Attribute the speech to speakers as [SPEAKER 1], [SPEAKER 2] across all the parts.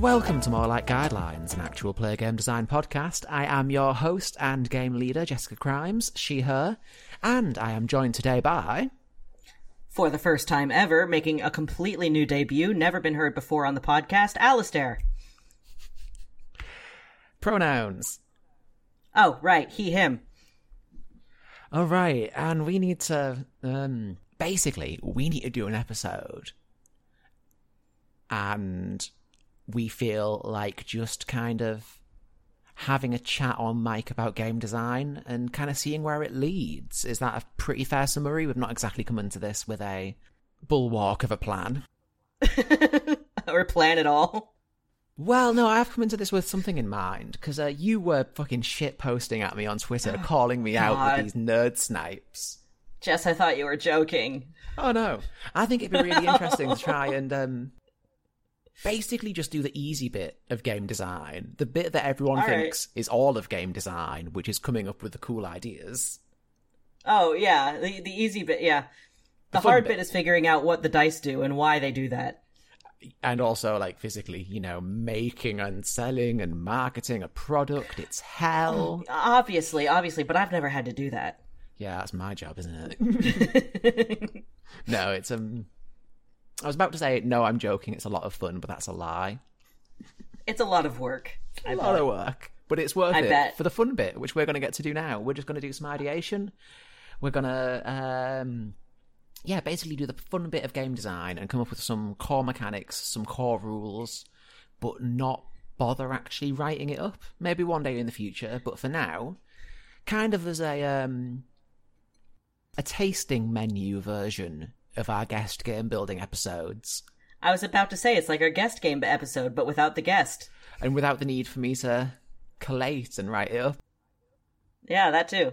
[SPEAKER 1] welcome to More Like Guidelines, an actual play game design podcast. I am your host and game leader, Jessica Crimes, she, her, and I am joined today by.
[SPEAKER 2] For the first time ever, making a completely new debut, never been heard before on the podcast, Alistair.
[SPEAKER 1] Pronouns.
[SPEAKER 2] Oh, right, he, him.
[SPEAKER 1] All right, and we need to. Um, basically, we need to do an episode. And we feel like just kind of having a chat on mic about game design and kind of seeing where it leads. Is that a pretty fair summary? We've not exactly come into this with a bulwark of a plan.
[SPEAKER 2] or plan at all.
[SPEAKER 1] Well, no, I've come into this with something in mind because uh, you were fucking shit posting at me on Twitter, calling me out with these nerd snipes.
[SPEAKER 2] Jess, I thought you were joking.
[SPEAKER 1] Oh no, I think it'd be really interesting to try and um, basically just do the easy bit of game design, the bit that everyone
[SPEAKER 2] All right.
[SPEAKER 1] thinks is all of game design, which is coming up with the cool ideas.
[SPEAKER 2] Oh, yeah, the, the easy bit, yeah. The,
[SPEAKER 1] fun
[SPEAKER 2] hard
[SPEAKER 1] bit.
[SPEAKER 2] bit is figuring out what the dice do and why they do that.
[SPEAKER 1] And also, like physically, you know, making and selling and marketing a product. It's hell.
[SPEAKER 2] Obviously, obviously, but I've never had to do that.
[SPEAKER 1] Yeah, that's my job, isn't it? no, it's um. I was about to say no. I'm joking. It's a lot of fun, but that's a lie.
[SPEAKER 2] It's a lot of work. I
[SPEAKER 1] a lot
[SPEAKER 2] bet.
[SPEAKER 1] of work, but it's worth
[SPEAKER 2] I
[SPEAKER 1] it
[SPEAKER 2] bet.
[SPEAKER 1] for the fun bit, which we're going to get to do now. We're just going to do some ideation. We're going to, um, yeah, basically do the fun bit of game design and come up with some core mechanics, some core rules, but not bother actually writing it up. Maybe one day in the future, but for now, kind of as a um, a tasting menu version of our guest game building episodes.
[SPEAKER 2] I was about to say it's like our guest game episode, but without the guest.
[SPEAKER 1] And without the need for me to collate and write it up.
[SPEAKER 2] Yeah, that too.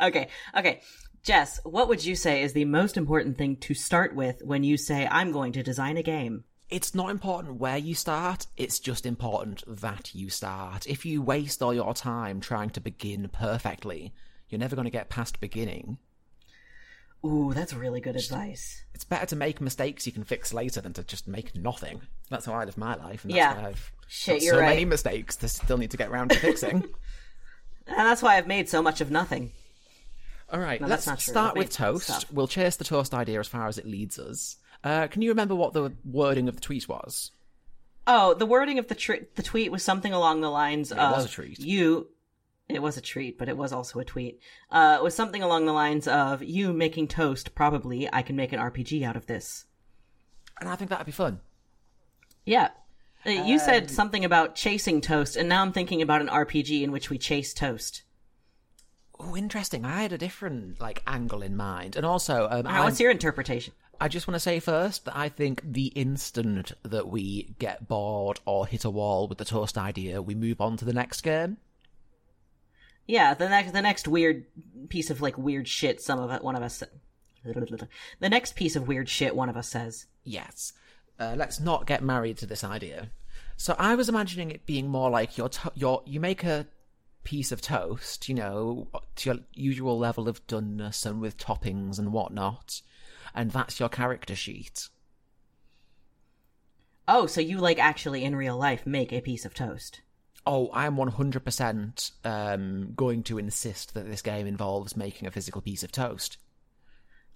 [SPEAKER 2] Okay, okay. Jess, what would you say is the most important thing to start with when you say, I'm going to design a game?
[SPEAKER 1] it's not important where you start, it's just important that you start. If you waste all your time trying to begin perfectly, you're never going to get past beginning.
[SPEAKER 2] Ooh, that's really good advice.
[SPEAKER 1] It's better to make mistakes you can fix later than to just make nothing. That's how I live my life, and that's
[SPEAKER 2] Yeah.
[SPEAKER 1] why I've
[SPEAKER 2] Shit,
[SPEAKER 1] so
[SPEAKER 2] right.
[SPEAKER 1] many mistakes that still need to get around to fixing.
[SPEAKER 2] And that's why I've made so much of nothing.
[SPEAKER 1] All right,
[SPEAKER 2] No,
[SPEAKER 1] let's start with toast.
[SPEAKER 2] stuff.
[SPEAKER 1] We'll chase the toast idea as far as it leads us. Uh, can you remember what the wording of the tweet was?
[SPEAKER 2] Oh, the wording of the tr- the tweet was something along the lines of
[SPEAKER 1] a treat.
[SPEAKER 2] you. It was a treat, but it was also a tweet. Uh, it was something along the lines of you making toast. Probably, I can make an RPG out of this.
[SPEAKER 1] And I think that'd be fun.
[SPEAKER 2] Yeah. Uh, You
[SPEAKER 1] Um,
[SPEAKER 2] said something about chasing toast, and now I'm thinking about an RPG in which we chase toast.
[SPEAKER 1] Oh, interesting. I had a different like angle in mind, and also, um,
[SPEAKER 2] what's your interpretation?
[SPEAKER 1] I just want to say first that I think the instant that we get bored or hit a wall with the toast idea, we move on to the next game.
[SPEAKER 2] Yeah, the next the next weird piece of like weird shit. Some of it, one of us. The next piece of weird shit, one of us says.
[SPEAKER 1] Yes. Uh, let's not get married to this idea. So I was imagining it being more like your to- your you make a piece of toast, you know, to your usual level of doneness and with toppings and whatnot, and that's your character sheet.
[SPEAKER 2] Oh, so you like actually in real life make a piece of toast?
[SPEAKER 1] Oh, I'm 100% um, going to insist that this game involves making a physical piece of toast.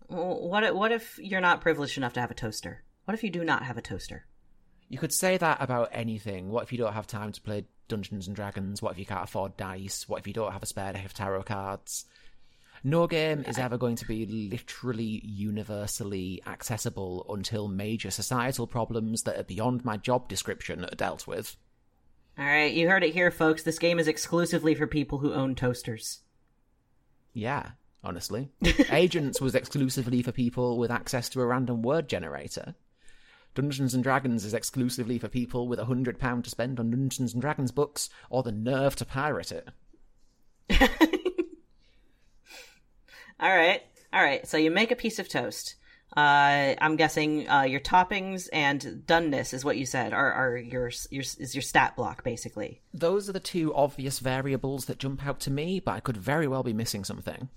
[SPEAKER 2] What if, what if you're not privileged enough to have a toaster? What if you do not have a toaster?
[SPEAKER 1] You could say that about anything. What if you don't have time to play Dungeons and Dragons? What if you can't afford dice? What if you don't have a spare deck of tarot cards? No game is ever going to be literally universally accessible until major societal problems that are beyond my job description are dealt with.
[SPEAKER 2] All right, you heard it here, folks. This game is exclusively for people who own toasters.
[SPEAKER 1] Yeah, honestly. Agents was exclusively for people with access to a random word generator. Dungeons and Dragons is exclusively for people with a hundred pound to spend on Dungeons and Dragons books or the nerve to pirate it.
[SPEAKER 2] All right, all right. So you make a piece of toast. Uh, I'm guessing uh, your toppings and doneness is what you said are, are your your is your stat block basically.
[SPEAKER 1] Those are the two obvious variables that jump out to me, but I could very well be missing something.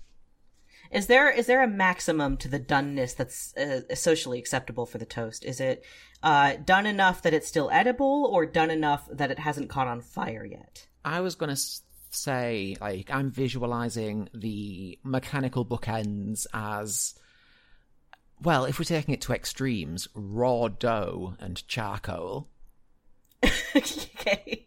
[SPEAKER 2] Is there is there a maximum to the doneness that's uh, socially acceptable for the toast? Is it uh, done enough that it's still edible, or done enough that it hasn't caught on fire yet?
[SPEAKER 1] I was gonna say, like, I'm visualizing the mechanical bookends as well. If we're taking it to extremes, raw dough and charcoal.
[SPEAKER 2] okay,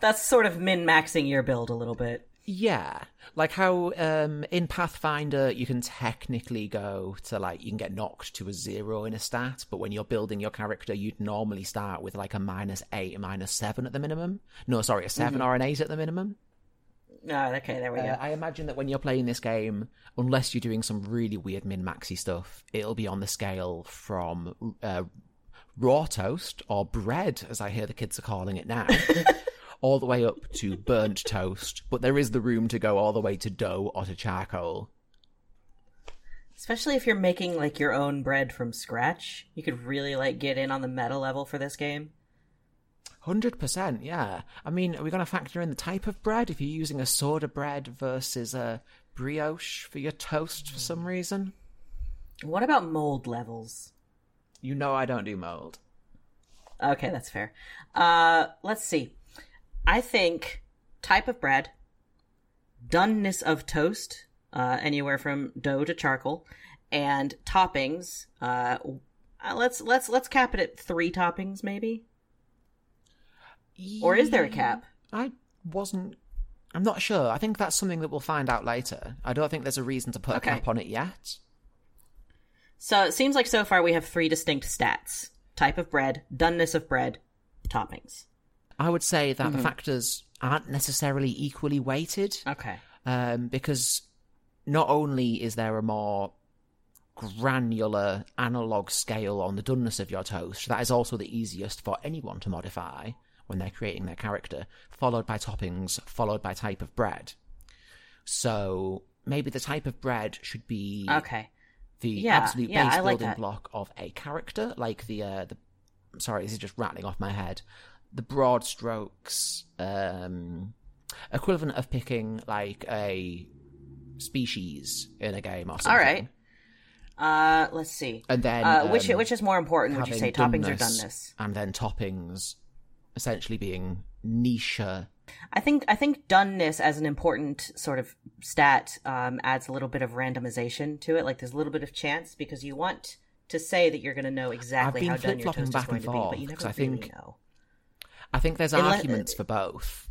[SPEAKER 2] that's sort of min maxing your build a little bit.
[SPEAKER 1] Yeah, like how um, in Pathfinder you can technically go to like you can get knocked to a zero in a stat, but when you're building your character, you'd normally start with like a minus eight, a minus seven at the minimum. No, sorry, a 7 or an eight at the minimum.
[SPEAKER 2] Oh, okay, there we go.
[SPEAKER 1] Uh, I imagine that when you're playing this game, unless you're doing some really weird min maxy stuff, it'll be on the scale from uh, raw toast or bread, as I hear the kids are calling it now, all the way up to burnt toast. But there is the room to go all the way to dough or to charcoal.
[SPEAKER 2] Especially if you're making like your own bread from scratch, you could really like get in on the meta level for this game.
[SPEAKER 1] Hundred percent, yeah. I mean, are we going to factor in the type of bread? If you're using a soda bread versus a brioche for your toast for some reason,
[SPEAKER 2] What about mold levels?
[SPEAKER 1] you know I don't do mold.
[SPEAKER 2] Okay, that's fair. Uh, let's see. I think type of bread, doneness of toast, uh, anywhere from dough to charcoal, and toppings. Uh, uh, let's let's let's cap it at three toppings, maybe. Or is there a cap?
[SPEAKER 1] I wasn't. I'm not sure. I think that's something that we'll find out later. I don't think there's a reason to put
[SPEAKER 2] Okay.
[SPEAKER 1] a cap on it yet.
[SPEAKER 2] So it seems like so far we have three distinct stats: type of bread, doneness of bread, toppings.
[SPEAKER 1] I would say that
[SPEAKER 2] Mm-hmm.
[SPEAKER 1] the factors aren't necessarily equally weighted.
[SPEAKER 2] Okay.
[SPEAKER 1] um, because not only is there a more granular analog scale on the doneness of your toast, that is also the easiest for anyone to modify when they're creating their character, followed by toppings, followed by type of bread. So maybe the type of bread should be
[SPEAKER 2] Okay.
[SPEAKER 1] the
[SPEAKER 2] Yeah,
[SPEAKER 1] absolute
[SPEAKER 2] yeah,
[SPEAKER 1] base
[SPEAKER 2] I
[SPEAKER 1] building block of a character, like the uh, the. Sorry, this is just rattling off my head. The broad strokes um, equivalent of picking like a species in a game or something.
[SPEAKER 2] All right. Uh, let's see.
[SPEAKER 1] and then
[SPEAKER 2] Uh, which
[SPEAKER 1] um,
[SPEAKER 2] which is more important? Would you say toppings or
[SPEAKER 1] doneness? and then toppings essentially being niche.
[SPEAKER 2] I think I think doneness as an important sort of stat um, adds a little bit of randomization to it. Like there's a little bit of chance because you want to say that you're going to know exactly how done your toast is going to be, but you never
[SPEAKER 1] I
[SPEAKER 2] really
[SPEAKER 1] think-
[SPEAKER 2] know.
[SPEAKER 1] I think there's
[SPEAKER 2] Unle-
[SPEAKER 1] arguments for both.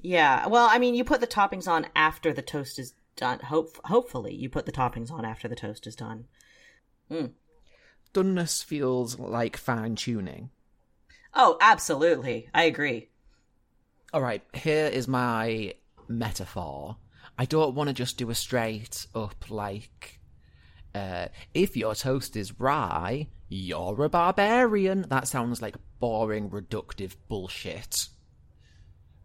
[SPEAKER 2] Yeah. Well, I mean, you put the toppings on after the toast is done. Hope hopefully you put the toppings on after the toast is done.
[SPEAKER 1] Doneness feels like fine tuning.
[SPEAKER 2] Oh, absolutely. I agree.
[SPEAKER 1] All right, here is my metaphor. I don't want to just do a straight up like, uh, if your toast is rye, you're a barbarian. That sounds like boring, reductive bullshit.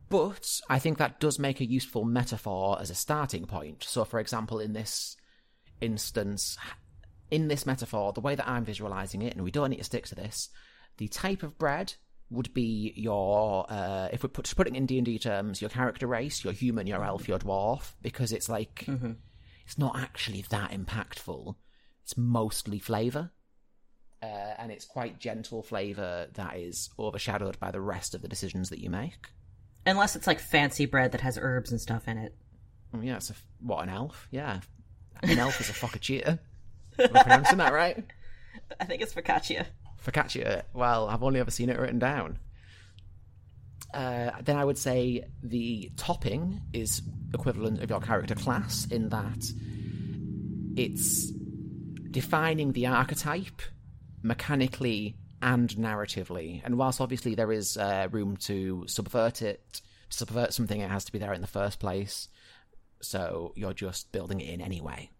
[SPEAKER 1] But I think that does make a useful metaphor as a starting point. So, for example, in this instance, in this metaphor, the way that I'm visualizing it, and we don't need to stick to this, the type of bread would be your, uh, if we're put, putting in D and D terms, your character race, your human, your elf, your dwarf, because it's like it's not actually that impactful. It's mostly flavor, uh, and it's quite gentle flavor that is overshadowed by the rest of the decisions that you make.
[SPEAKER 2] Unless it's like fancy bread that has herbs and stuff in it.
[SPEAKER 1] Oh, yeah, it's a, what an elf. Yeah, an elf is a focaccia. Am I pronouncing that right?
[SPEAKER 2] I think it's focaccia.
[SPEAKER 1] Focaccia. Well, I've only ever seen it written down. Uh, then I would say the topping is equivalent of your character class in that it's defining the archetype mechanically and narratively. And whilst obviously there is uh, room to subvert it, to subvert something, it has to be there in the first place. So you're just building it in anyway.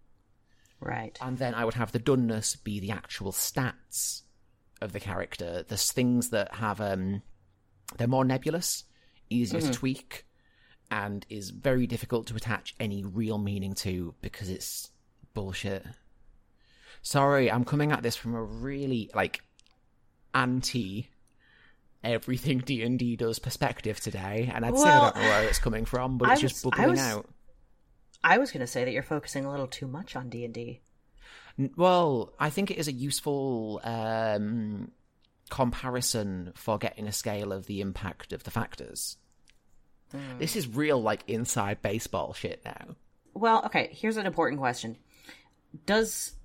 [SPEAKER 2] Right.
[SPEAKER 1] And then I would have the doneness be the actual stats of the character. There's things that have um they're more nebulous, easier to tweak, and is very difficult to attach any real meaning to because it's bullshit. Sorry, I'm coming at this from a really like anti everything D and D does perspective today, and I'd say I don't know where it's coming from, but
[SPEAKER 2] I
[SPEAKER 1] it's just
[SPEAKER 2] was- I
[SPEAKER 1] bubbling
[SPEAKER 2] was-
[SPEAKER 1] out.
[SPEAKER 2] I was going to say that you're focusing a little too much on D and D.
[SPEAKER 1] Well, I think it is a useful um, comparison for getting a scale of the impact of the factors. This is real, like, inside baseball shit now.
[SPEAKER 2] Well, okay. Here's an important question: Does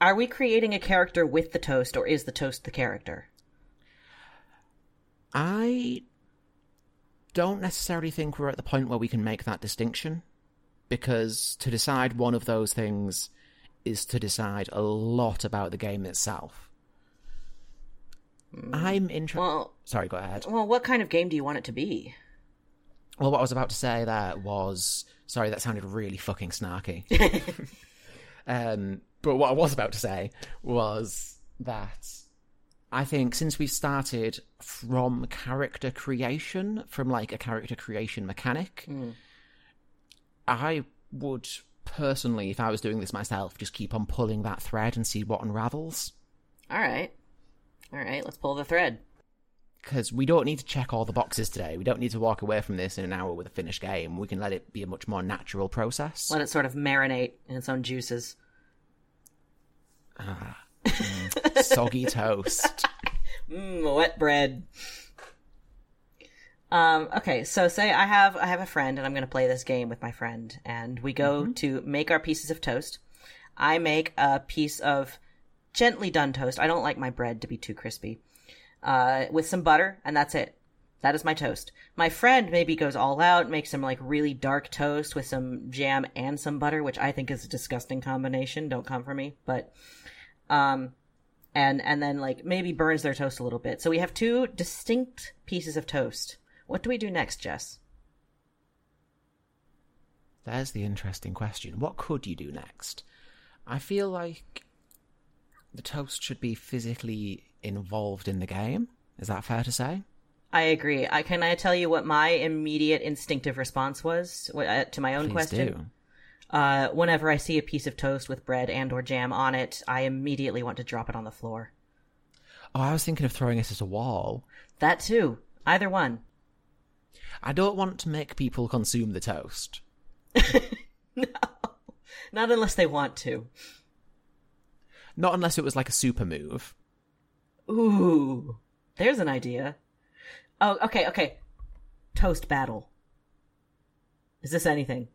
[SPEAKER 2] are we creating a character with the toast, or is the toast the character?
[SPEAKER 1] I don't necessarily think we're at the point where we can make that distinction because to decide one of those things is to decide a lot about the game itself. I'm interested.
[SPEAKER 2] Well,
[SPEAKER 1] Sorry, go ahead.
[SPEAKER 2] well, what kind of game do you want it to be?
[SPEAKER 1] Well, what I was about to say there was sorry, that sounded really fucking snarky. um, but what I was about to say was that I think since we started from character creation, from like a character creation mechanic, I would personally, if I was doing this myself, just keep on pulling that thread and see what unravels.
[SPEAKER 2] All right, all right. Let's pull the thread.
[SPEAKER 1] Because we don't need to check all the boxes today. We don't need to walk away from this in an hour with a finished game. We can let it be a much more natural process.
[SPEAKER 2] Let it sort of marinate in its own juices.
[SPEAKER 1] Ah, mm, soggy toast.
[SPEAKER 2] Mmm, wet bread. Um, okay, so say I have I have a friend and I'm gonna play this game with my friend and we go to make our pieces of toast. I make a piece of gently done toast. I don't like my bread to be too crispy. Uh, with some butter, and that's it. That is my toast. My friend maybe goes all out, makes some like really dark toast with some jam and some butter, which I think is a disgusting combination. Don't come for me, but um, and and then like maybe burns their toast a little bit. So we have two distinct pieces of toast. What do we do next, Jess?
[SPEAKER 1] There's the interesting question. What could you do next? I feel like the toast should be physically involved in the game. Is that fair to say?
[SPEAKER 2] I agree. I can I tell you what my immediate instinctive response was uh, to my own
[SPEAKER 1] Please
[SPEAKER 2] question.
[SPEAKER 1] do.
[SPEAKER 2] Uh, whenever I see a piece of toast with bread and or jam on it, I immediately want to drop it on the floor.
[SPEAKER 1] Oh, I was thinking of throwing it at a wall.
[SPEAKER 2] That too. Either one.
[SPEAKER 1] I don't want to make people consume the toast.
[SPEAKER 2] No, not unless they want to.
[SPEAKER 1] Not unless it was like a super move.
[SPEAKER 2] Ooh, there's an idea. Oh, okay, okay. Toast battle. Is this anything?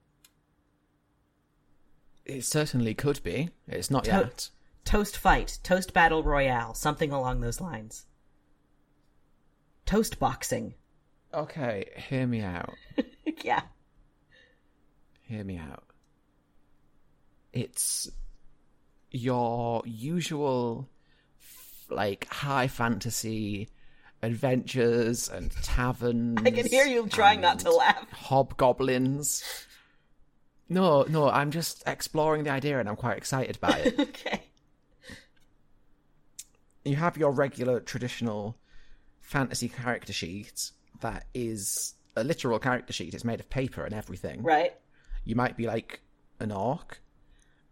[SPEAKER 1] It certainly could be. It's not
[SPEAKER 2] To-
[SPEAKER 1] yet.
[SPEAKER 2] Toast fight, toast battle royale, something along those lines. Toast boxing.
[SPEAKER 1] Okay, hear me out.
[SPEAKER 2] yeah.
[SPEAKER 1] Hear me out. It's your usual, like, high fantasy adventures and taverns.
[SPEAKER 2] I can hear you trying not to laugh.
[SPEAKER 1] Hobgoblins. No, no, I'm just exploring the idea and I'm quite excited by it.
[SPEAKER 2] okay.
[SPEAKER 1] you have your regular traditional fantasy character sheet that is a literal character sheet. It's made of paper and everything.
[SPEAKER 2] Right.
[SPEAKER 1] You might be like an orc,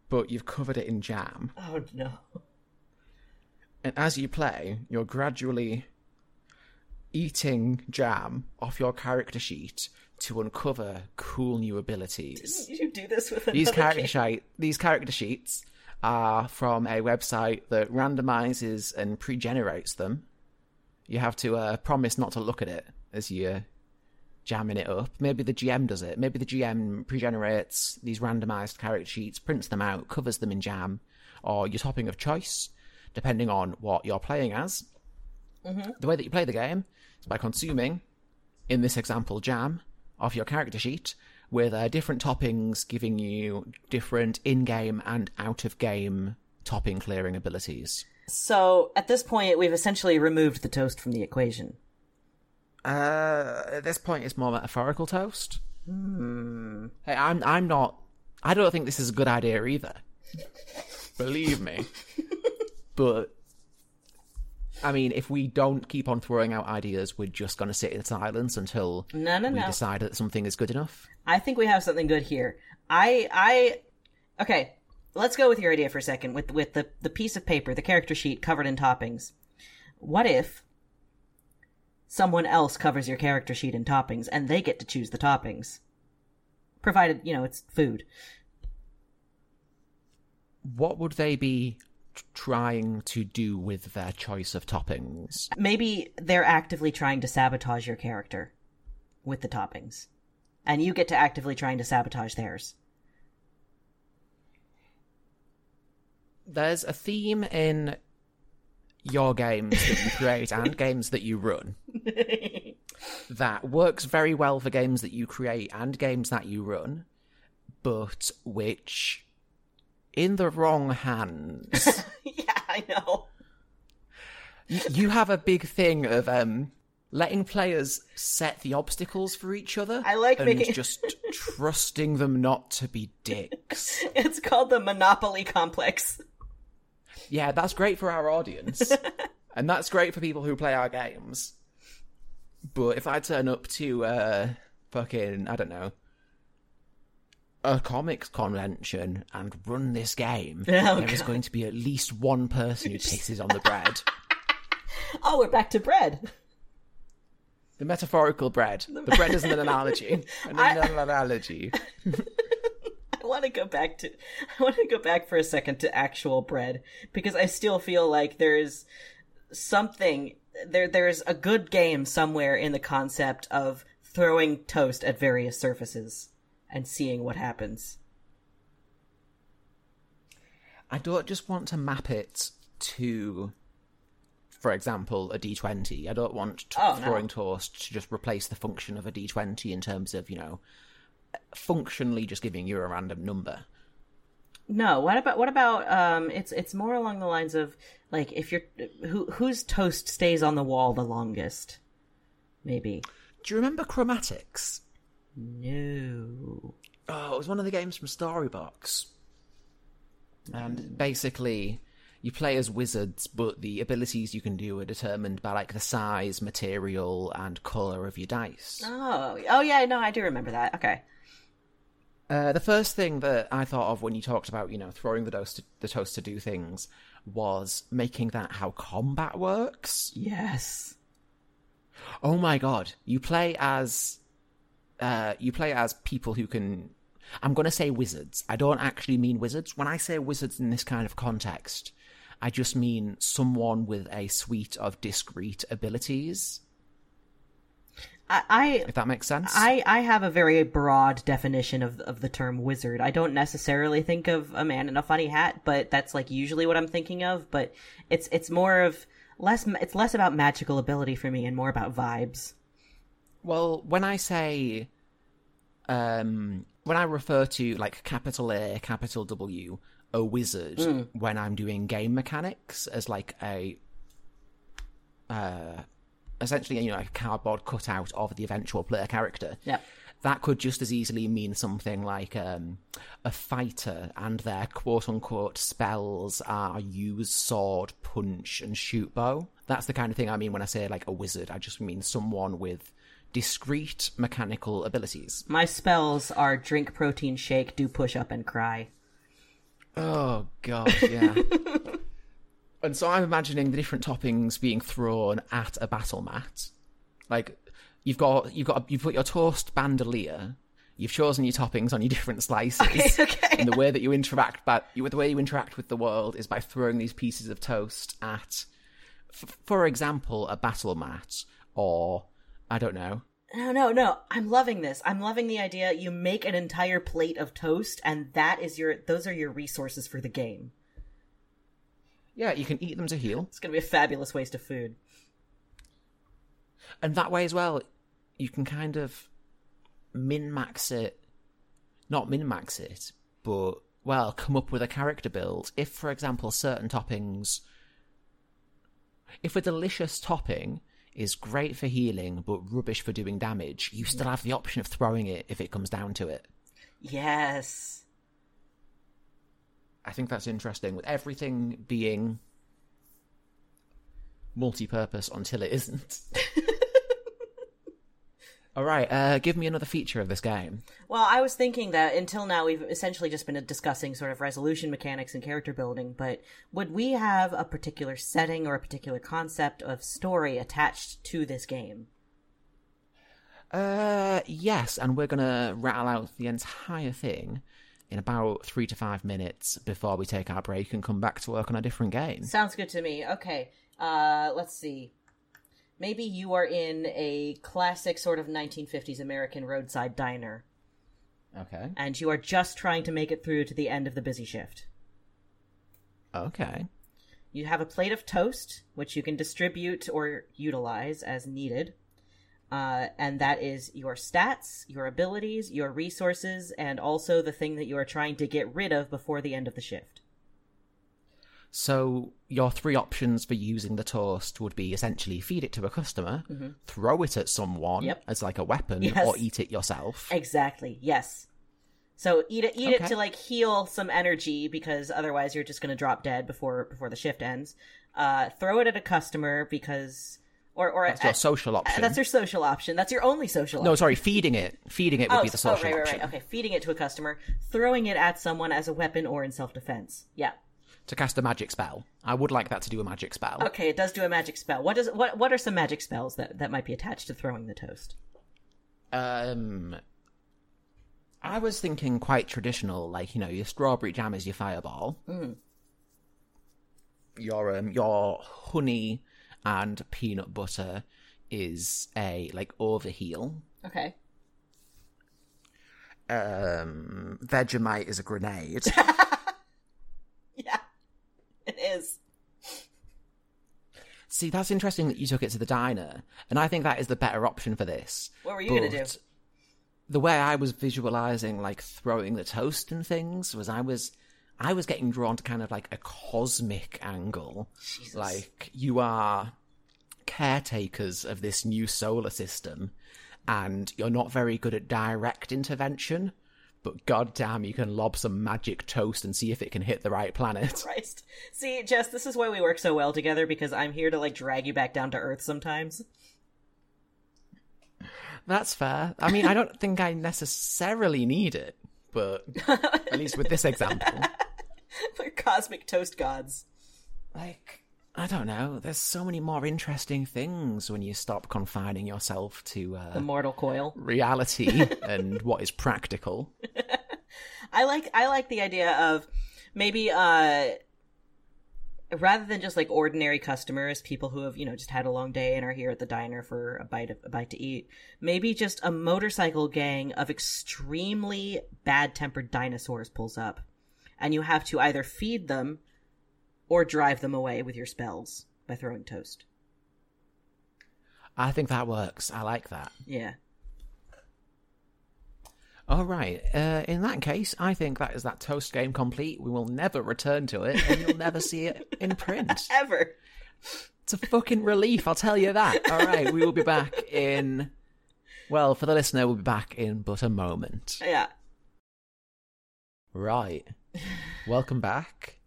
[SPEAKER 1] but you've covered it in jam.
[SPEAKER 2] Oh no.
[SPEAKER 1] And as you play, you're gradually eating jam off your character sheet to uncover cool new abilities.
[SPEAKER 2] Did you do this with
[SPEAKER 1] These character sheet, these character sheets are from a website that randomizes and pre-generates them. You have to uh, promise not to look at it as you're jamming it up. Maybe the GM does it. Maybe the GM pre-generates these randomized character sheets, prints them out, covers them in jam, or your topping of choice, depending on what you're playing as. The way that you play the game is by consuming, in this example, jam off your character sheet with uh, different toppings giving you different in-game and out-of-game topping clearing abilities.
[SPEAKER 2] So at this point, we've essentially removed the toast from the equation.
[SPEAKER 1] Uh, at this point, it's more metaphorical toast. Hey, I'm I'm not. I don't think this is a good idea either. Believe me. but I mean, if we don't keep on throwing out ideas, we're just going to sit in silence until
[SPEAKER 2] No, no,
[SPEAKER 1] we
[SPEAKER 2] no.
[SPEAKER 1] decide that something is good enough.
[SPEAKER 2] I think we have something good here. I, I, okay. Let's go with your idea for a second. With with the the piece of paper, the character sheet covered in toppings. What if someone else covers your character sheet in toppings and they get to choose the toppings? provided you know it's food.
[SPEAKER 1] What would they be trying to do with their choice of toppings?
[SPEAKER 2] Maybe they're actively trying to sabotage your character with the toppings, and you get to actively trying to sabotage theirs.
[SPEAKER 1] There's a theme in your games that you create and games that you run that works very well for games that you create and games that you run, but which, in the wrong hands,
[SPEAKER 2] yeah, I know.
[SPEAKER 1] you have a big thing of um, letting players set the obstacles for each other.
[SPEAKER 2] I like
[SPEAKER 1] and
[SPEAKER 2] making-
[SPEAKER 1] just trusting them not to be dicks.
[SPEAKER 2] It's called the Monopoly Complex.
[SPEAKER 1] Yeah, that's great for our audience. and that's great for people who play our games. But if I turn up to uh fucking I don't know a comics convention and run this game,
[SPEAKER 2] Oh,
[SPEAKER 1] there is going to be at least one person who pisses on the bread.
[SPEAKER 2] Oh, we're back to bread.
[SPEAKER 1] The metaphorical bread. The bread isn't an analogy. An analogy.
[SPEAKER 2] I want to go back to I want to go back for a second to actual bread because I still feel like there's something there there's a good game somewhere in the concept of throwing toast at various surfaces and seeing what happens.
[SPEAKER 1] I don't just want to map it to, for example, a D20. I don't want t-
[SPEAKER 2] Oh, no.
[SPEAKER 1] throwing toast to just replace the function of a D20 in terms of, you know, functionally just giving you a random number.
[SPEAKER 2] No, what about what about um it's it's more along the lines of like if you're who whose toast stays on the wall the longest? Maybe.
[SPEAKER 1] Do you remember Chromatics?
[SPEAKER 2] No.
[SPEAKER 1] Oh, it was one of the games from Storybox. And basically, you play as wizards, but the abilities you can do are determined by like the size, material, and color of your dice.
[SPEAKER 2] Oh, oh yeah, no, I do remember that. Okay.
[SPEAKER 1] Uh, the first thing that I thought of when you talked about, you know, throwing the toast to, the toast to do things was making that how combat works.
[SPEAKER 2] Yes.
[SPEAKER 1] Oh my god, you play as uh, you play as people who can. I'm going to say wizards. I don't actually mean wizards. When I say wizards in this kind of context, I just mean someone with a suite of discrete abilities.
[SPEAKER 2] I, I
[SPEAKER 1] If that makes sense.
[SPEAKER 2] I, I have a very broad definition of of the term wizard. I don't necessarily think of a man in a funny hat, but that's like usually what I'm thinking of. But it's it's more of less it's less about magical ability for me and more about vibes.
[SPEAKER 1] Well, when I say, um, when I refer to like capital A, capital W, a wizard, when I'm doing game mechanics as like a, uh, essentially, you know, a cardboard cutout of the eventual player character.
[SPEAKER 2] Yeah.
[SPEAKER 1] That could just as easily mean something like um, a fighter, and their quote unquote spells are use sword, punch, and shoot bow. That's the kind of thing I mean when I say like a wizard. I just mean someone with discrete mechanical abilities.
[SPEAKER 2] My spells are drink protein shake, do push up, and cry.
[SPEAKER 1] Oh god, yeah. and so I'm imagining the different toppings being thrown at a battle mat. Like you've got you've got you've got your toast bandolier. You've chosen your toppings on your different slices.
[SPEAKER 2] okay.
[SPEAKER 1] And the way that you interact, but you, the way you interact with the world is by throwing these pieces of toast at, f- for example, a battle mat, or I don't know,
[SPEAKER 2] No, no, no. I'm loving this. I'm loving the idea. You make an entire plate of toast, and that is your. Those are your resources for the game.
[SPEAKER 1] Yeah, you can eat them to heal.
[SPEAKER 2] It's gonna be a fabulous waste of food.
[SPEAKER 1] and that way as well you can kind of min max it not min max it but well come up with a character build if for example certain toppings if a delicious topping is great for healing but rubbish for doing damage you still have the option of throwing it if it comes down to it
[SPEAKER 2] Yes.
[SPEAKER 1] I think that's interesting with everything being multi-purpose until it isn't. All right uh give me another feature of this game.
[SPEAKER 2] Well, I was thinking that until now we've essentially just been discussing sort of resolution mechanics and character building, but would we have a particular setting or a particular concept of story attached to this game?
[SPEAKER 1] Uh, yes, and we're gonna rattle out the entire thing in about three to five minutes before we take our break and come back to work on a different game.
[SPEAKER 2] Sounds good to me. Okay. Uh, let's see. Maybe you are in a classic sort of 1950s American roadside diner,
[SPEAKER 1] Okay.
[SPEAKER 2] and you are just trying to make it through to the end of the busy shift.
[SPEAKER 1] Okay.
[SPEAKER 2] You have a plate of toast, which you can distribute or utilize as needed. Uh, and that is your stats, your abilities, your resources, and also the thing that you are trying to get rid of before the end of the shift.
[SPEAKER 1] So your three options for using the toast would be essentially feed it to a customer, throw it at someone
[SPEAKER 2] Yep.
[SPEAKER 1] as like a weapon,
[SPEAKER 2] Yes.
[SPEAKER 1] or eat it yourself.
[SPEAKER 2] Exactly. Yes. So eat it. Eat it to like heal some energy because otherwise you're just going to drop dead before before the shift ends. Uh, throw it at a customer because, or or
[SPEAKER 1] That's your
[SPEAKER 2] uh,
[SPEAKER 1] social option.
[SPEAKER 2] that's your social option. That's your only social.
[SPEAKER 1] no,
[SPEAKER 2] option.
[SPEAKER 1] sorry, feeding it. Feeding it would
[SPEAKER 2] Oh,
[SPEAKER 1] be the
[SPEAKER 2] oh,
[SPEAKER 1] social
[SPEAKER 2] right, right,
[SPEAKER 1] option.
[SPEAKER 2] right. Okay, feeding it to a customer, throwing it at someone as a weapon or in self defense. Yeah.
[SPEAKER 1] To cast a magic spell. I would like that to do a magic spell.
[SPEAKER 2] Okay, it does do a magic spell. What does what what are some magic spells that that might be attached to throwing the toast?
[SPEAKER 1] Um, I was thinking quite traditional, like you know, your strawberry jam is your fireball.
[SPEAKER 2] Mm.
[SPEAKER 1] Your um, your honey and peanut butter is a like overheal.
[SPEAKER 2] Okay.
[SPEAKER 1] Um, Vegemite is a grenade.
[SPEAKER 2] Yeah. It is.
[SPEAKER 1] See, that's interesting that you took it to the diner, and I think that is the better option for this.
[SPEAKER 2] What were you gonna do?
[SPEAKER 1] The way I was visualizing like throwing the toast and things was I was I was getting drawn to kind of like a cosmic angle.
[SPEAKER 2] Jesus.
[SPEAKER 1] Like you are caretakers of this new solar system and you're not very good at direct intervention, but goddamn you can lob some magic toast and see if it can hit the right planet.
[SPEAKER 2] Christ. See, Jess, this is why we work so well together because I'm here to like drag you back down to earth sometimes.
[SPEAKER 1] That's fair. I mean, I don't think I necessarily need it, but at least with this example.
[SPEAKER 2] We're cosmic toast gods.
[SPEAKER 1] Like, I don't know. There's so many more interesting things when you stop confining yourself to uh,
[SPEAKER 2] The mortal coil.
[SPEAKER 1] reality and what is practical.
[SPEAKER 2] I like I like the idea of maybe uh rather than just like ordinary customers, people who have, you know, just had a long day and are here at the diner for a bite of a bite to eat, maybe just a motorcycle gang of extremely bad-tempered dinosaurs pulls up and you have to either feed them or drive them away with your spells by throwing toast.
[SPEAKER 1] I think that works. I like that.
[SPEAKER 2] Yeah.
[SPEAKER 1] All right. Uh, in that case, I think that is that toast game complete. We will never return to it, and you'll never see it in print.
[SPEAKER 2] Ever.
[SPEAKER 1] It's a fucking relief, I'll tell you that. All right, we will be back in. Well, for the listener, we'll be back in but a moment.
[SPEAKER 2] Yeah.
[SPEAKER 1] Right. Welcome back.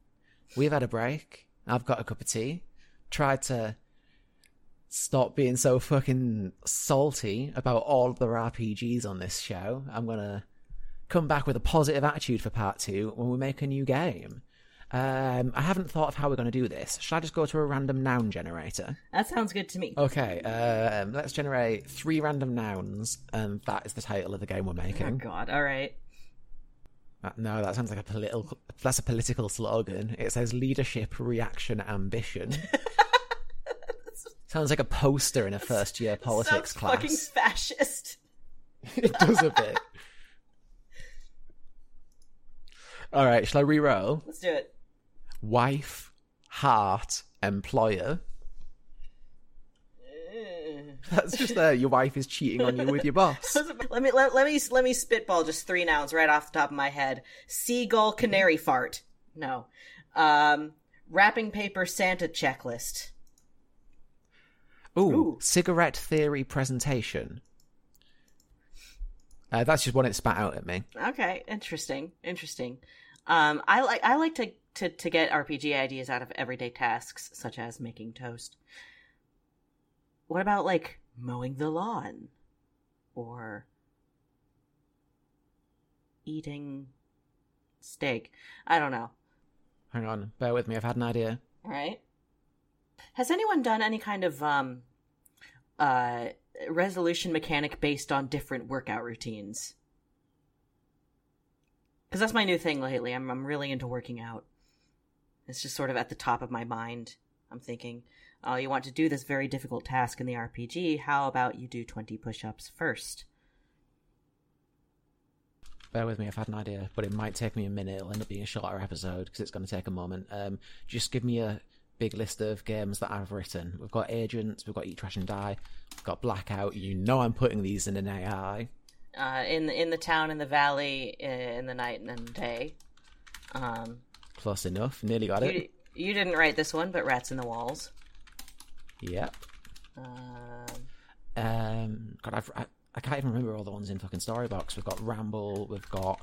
[SPEAKER 1] We've had a break. I've got a cup of tea. Tried to stop being so fucking salty about all of the RPGs on this show. I'm gonna come back with a positive attitude for part two when we make a new game. Um, I haven't thought of how we're going to do this. Should I just go to a random noun generator?
[SPEAKER 2] That sounds good to me.
[SPEAKER 1] Okay, um, let's generate three random nouns, and that is the title of the game we're making.
[SPEAKER 2] Oh
[SPEAKER 1] making.
[SPEAKER 2] god. All right.
[SPEAKER 1] Uh, No, that sounds like a political. That's a political slogan. It says leadership, reaction, ambition. sounds like a poster in a first year politics
[SPEAKER 2] Sounds
[SPEAKER 1] class.
[SPEAKER 2] fucking fascist.
[SPEAKER 1] it does a bit. All right, shall I re-roll?
[SPEAKER 2] Let's do it.
[SPEAKER 1] Wife, heart, employer. That's just there. Your wife is cheating on you with your boss.
[SPEAKER 2] let me let, let me let me spitball just three nouns right off the top of my head. Seagull canary fart. No. Um wrapping paper Santa checklist.
[SPEAKER 1] Ooh,
[SPEAKER 2] Ooh.
[SPEAKER 1] cigarette theory presentation. Uh, that's just one it spat out at me.
[SPEAKER 2] Okay, interesting. Interesting. Um I like I like to to to get RPG ideas out of everyday tasks such as making toast. What about like mowing the lawn or eating steak? I don't know.
[SPEAKER 1] Hang on, bear with me. I've had an idea.
[SPEAKER 2] All right. Has anyone done any kind of um uh resolution mechanic based on different workout routines. Because that's my new thing lately. I'm I'm really into working out. It's just sort of at the top of my mind. I'm thinking, oh, you want to do this very difficult task in the RPG. How about you do 20 push ups first?
[SPEAKER 1] Bear with me, I've had an idea, but it might take me a minute. It'll end up being a shorter episode because it's going to take a moment. Um, just give me a big list of games that I've written. We've got Agents, we've got Eat, Trash and Die, we've got Blackout. You know I'm putting these in an AI.
[SPEAKER 2] Uh, in in the town, in the valley, in the night and the day. Um,
[SPEAKER 1] Close enough. Nearly got it.
[SPEAKER 2] you, you didn't write this one, but Rats in the Walls.
[SPEAKER 1] Yep.
[SPEAKER 2] Um,
[SPEAKER 1] Um, God, I've, I, I can't even remember all the ones in fucking Storybox. We've got Ramble, we've got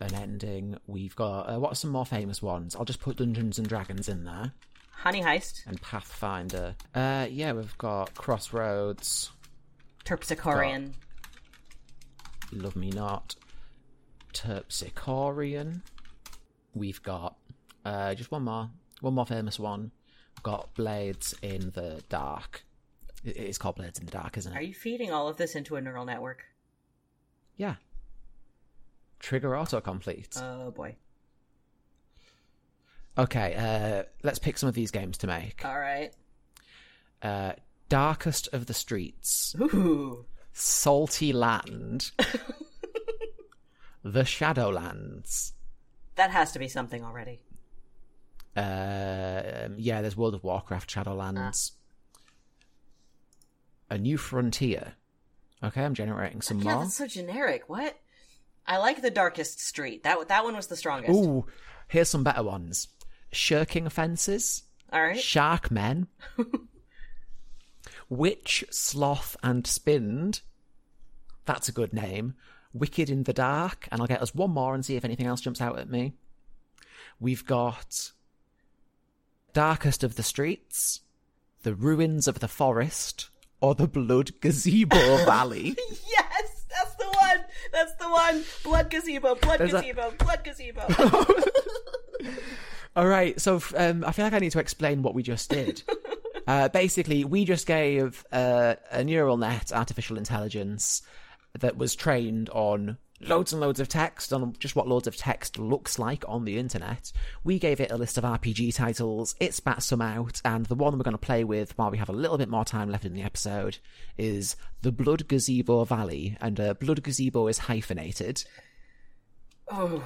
[SPEAKER 1] an ending, we've got uh, what are some more famous ones? I'll just put Dungeons and Dragons in there
[SPEAKER 2] Honey Heist,
[SPEAKER 1] and Pathfinder. Uh, yeah, we've got Crossroads,
[SPEAKER 2] Terpsichorean.
[SPEAKER 1] Love Me Not, Terpsichorean. We've got uh, just one more, one more famous one. Got Blades in the Dark. It's called Blades in the Dark, isn't it?
[SPEAKER 2] Are you feeding all of this into a neural network?
[SPEAKER 1] Yeah. Trigger autocomplete.
[SPEAKER 2] Oh boy.
[SPEAKER 1] okay, uh, let's pick some of these games to make.
[SPEAKER 2] All right.
[SPEAKER 1] Uh, Darkest of the Streets,
[SPEAKER 2] Ooh.
[SPEAKER 1] Salty Land, The Shadowlands.
[SPEAKER 2] That has to be something already.
[SPEAKER 1] Uh, yeah, there's World of Warcraft Shadowlands. A New Frontier. Okay, I'm generating some
[SPEAKER 2] Yeah,
[SPEAKER 1] more.
[SPEAKER 2] that's so generic. What? I like the Darkest Street. That that one was the strongest.
[SPEAKER 1] Ooh, here's some better ones. Shirking Fences.
[SPEAKER 2] All right.
[SPEAKER 1] Shark Men, Witch, Sloth, and Spinned. That's a good name. Wicked in the Dark, and I'll get us one more and see if anything else jumps out at me. We've got Darkest of the Streets, The Ruins of the Forest, or The Blood Gazebo Valley.
[SPEAKER 2] Yes, that's the one. That's the one. Blood gazebo. Blood
[SPEAKER 1] There's a-
[SPEAKER 2] gazebo. Blood gazebo.
[SPEAKER 1] All right, so um, I feel like I need to explain what we just did. uh, basically, we just gave uh, a neural net artificial intelligence that was trained on loads and loads of text, on just what loads of text looks like on the internet. We gave it a list of RPG titles, it spat some out, and the one we're going to play with while we have a little bit more time left in the episode is The Blood Gazebo Valley, and uh, Blood Gazebo is hyphenated.
[SPEAKER 2] oh,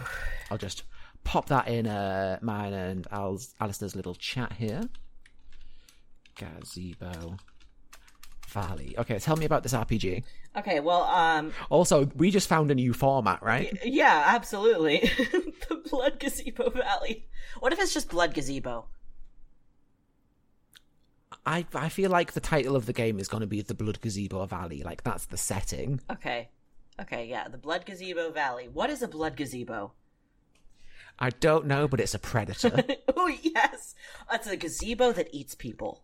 [SPEAKER 1] I'll just pop that in uh, mine and Al's, Alistair's little chat here. Gazebo Valley. Okay, tell me about this RPG.
[SPEAKER 2] okay. Well, um,
[SPEAKER 1] Also, we just found a new format, right?
[SPEAKER 2] yeah, absolutely. the Blood Gazebo Valley. What if it's just Blood Gazebo?
[SPEAKER 1] I I feel like the title of the game is going to be the Blood Gazebo Valley. Like that's the setting.
[SPEAKER 2] Okay. Okay, yeah, the Blood Gazebo Valley. What is a Blood Gazebo?
[SPEAKER 1] I don't know, but it's a predator.
[SPEAKER 2] oh, yes. It's a gazebo that eats people.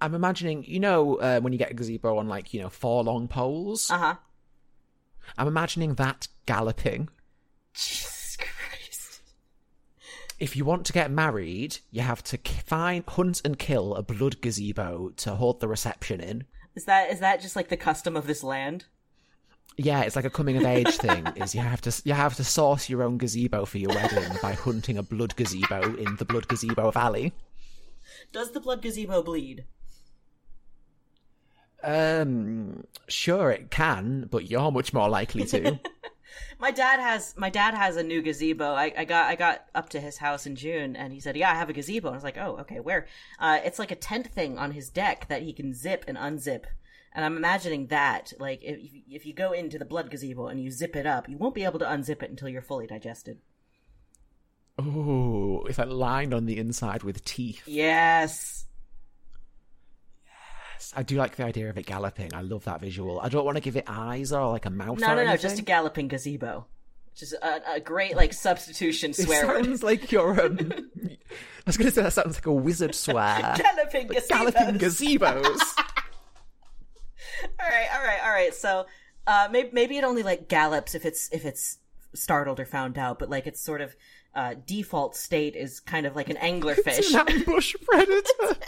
[SPEAKER 1] I'm imagining, you know, uh, when you get a gazebo on like you know four long poles.
[SPEAKER 2] Uh huh.
[SPEAKER 1] I'm imagining that galloping.
[SPEAKER 2] Jesus Christ.
[SPEAKER 1] if you want to get married, you have to find, hunt, and kill a blood gazebo to hold the reception in.
[SPEAKER 2] Is that is that just like the custom of this land?
[SPEAKER 1] Yeah, it's like a coming of age thing. Is you have to you have to source your own gazebo for your wedding by hunting a blood gazebo in the blood gazebo valley.
[SPEAKER 2] Does the blood gazebo bleed?
[SPEAKER 1] Um, sure it can, but you're much more likely to.
[SPEAKER 2] My dad has my dad has a new gazebo. I, I got I got up to his house in June, and he said, "Yeah, I have a gazebo." And I was like, "Oh, okay, where?" Uh, it's like a tent thing on his deck that he can zip and unzip. And I'm imagining that, like, if if you go into the blood gazebo and you zip it up, you won't be able to unzip it until you're fully digested.
[SPEAKER 1] Ooh, it's like lined on the inside with teeth.
[SPEAKER 2] Yes. Yes.
[SPEAKER 1] I do like the idea of it galloping. I love that visual. I don't want to give it eyes or like a mouth.
[SPEAKER 2] No, no, no, just a galloping gazebo. Which is a, a great like substitution
[SPEAKER 1] It
[SPEAKER 2] swear word.
[SPEAKER 1] sounds like you're. Um, I was going to say that sounds like a wizard swear.
[SPEAKER 2] Galloping gazebos.
[SPEAKER 1] Galloping gazebos.
[SPEAKER 2] all right, all right, all right. So uh, maybe maybe it only like gallops if it's if it's startled or found out, but like its sort of uh, default state is kind of like an anglerfish.
[SPEAKER 1] It's an ambush predator.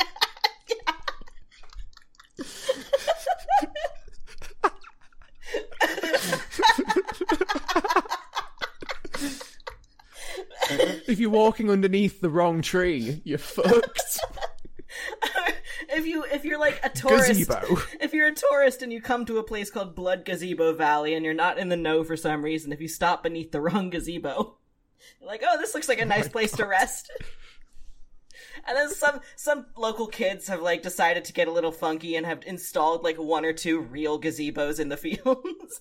[SPEAKER 1] if you're walking underneath the wrong tree, you're fucked.
[SPEAKER 2] if you if you're like a tourist,
[SPEAKER 1] Gazebo.
[SPEAKER 2] if you're a tourist and you come to a place called Blood Gazebo Valley and you're not in the know for some reason, if you stop beneath the wrong gazebo, you're like, oh, this looks like a oh nice place to rest. And then some some local kids have like decided to get a little funky and have installed like one or two real gazebos in the fields.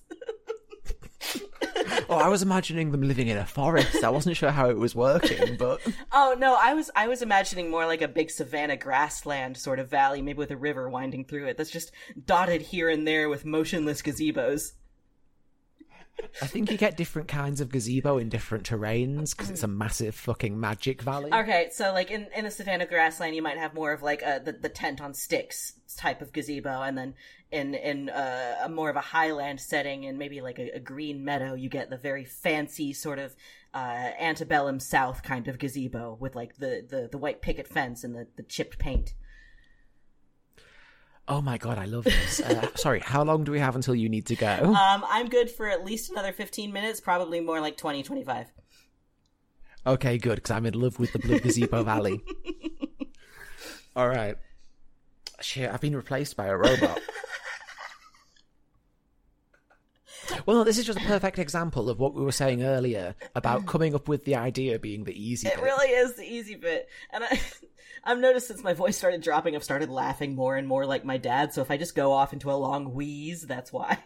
[SPEAKER 1] Oh, I was imagining them living in a forest. I wasn't sure how it was working, but
[SPEAKER 2] oh no, I was I was imagining more like a big savanna grassland sort of valley, maybe with a river winding through it. That's just dotted here and there with motionless gazebos.
[SPEAKER 1] I think you get different kinds of gazebo in different terrains because it's a massive fucking magic valley.
[SPEAKER 2] Okay, so like in, in the savanna grassland, you might have more of like a, the the tent on sticks type of gazebo, and then in in uh, a more of a highland setting, and maybe like a, a green meadow, you get the very fancy sort of uh, antebellum South kind of gazebo with like the, the, the white picket fence and the, the chipped paint.
[SPEAKER 1] Oh my god, I love this. Uh, sorry, how long do we have until you need to go?
[SPEAKER 2] Um, I'm good for at least another 15 minutes, probably more like 20, 25.
[SPEAKER 1] Okay, good, because I'm in love with the Blue Gazebo Valley. All right. Shit, I've been replaced by a robot. Well, this is just a perfect example of what we were saying earlier about coming up with the idea being the easy
[SPEAKER 2] It
[SPEAKER 1] bit.
[SPEAKER 2] really is the easy bit. And I, I've noticed since my voice started dropping, I've started laughing more and more like my dad. So if I just go off into a long wheeze, that's why.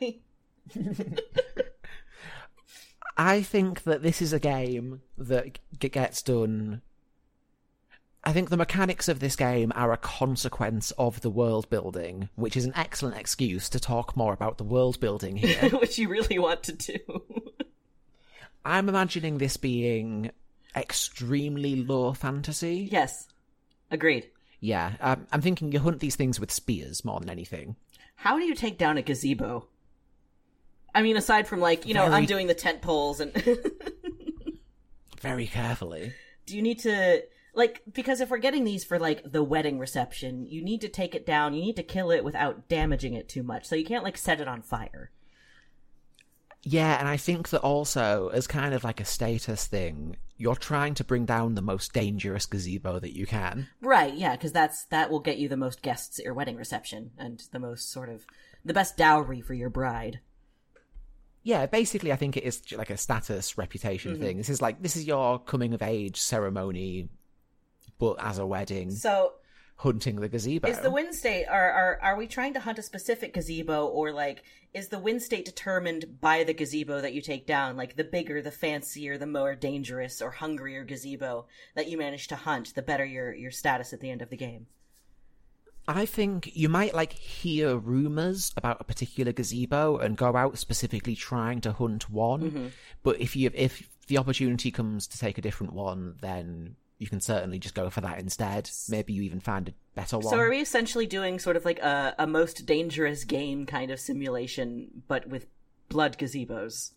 [SPEAKER 1] I think that this is a game that gets done. I think the mechanics of this game are a consequence of the world building, which is an excellent excuse to talk more about the world building here.
[SPEAKER 2] Which you really want to do.
[SPEAKER 1] I'm imagining this being extremely low fantasy.
[SPEAKER 2] yes. Agreed.
[SPEAKER 1] Yeah, um, I'm thinking you hunt these things with spears more than anything.
[SPEAKER 2] How do you take down a gazebo? I mean, aside from like, you know,
[SPEAKER 1] Very-
[SPEAKER 2] undoing the tent poles and
[SPEAKER 1] Very carefully.
[SPEAKER 2] do you need to like because if we're getting these for like the wedding reception, you need to take it down, you need to kill it without damaging it too much. So you can't like set it on fire.
[SPEAKER 1] Yeah, and I think that also, as kind of like a status thing, you're trying to bring down the most dangerous gazebo that you can.
[SPEAKER 2] Right, yeah, because that's that will get you the most guests at your wedding reception and the most sort of the best dowry for your bride.
[SPEAKER 1] Yeah, basically, I think it is like a status reputation
[SPEAKER 2] Mm-hmm.
[SPEAKER 1] thing. This is like this is your coming of age ceremony, but as a wedding,
[SPEAKER 2] So
[SPEAKER 1] hunting the gazebo.
[SPEAKER 2] is the win state are, are are we trying to hunt a specific gazebo or like is the win state determined by the gazebo that you take down? Like the bigger, the fancier, the more dangerous or hungrier gazebo that you manage to hunt, the better your your status at the end of the game.
[SPEAKER 1] I think you might like hear rumors about a particular gazebo and go out specifically trying to hunt one.
[SPEAKER 2] Mm-hmm.
[SPEAKER 1] But if you if the opportunity comes to take a different one, then you can certainly just go for that instead. Maybe you even find a better one.
[SPEAKER 2] So are we essentially doing sort of like a, a most dangerous game kind of simulation, but with blood gazebos?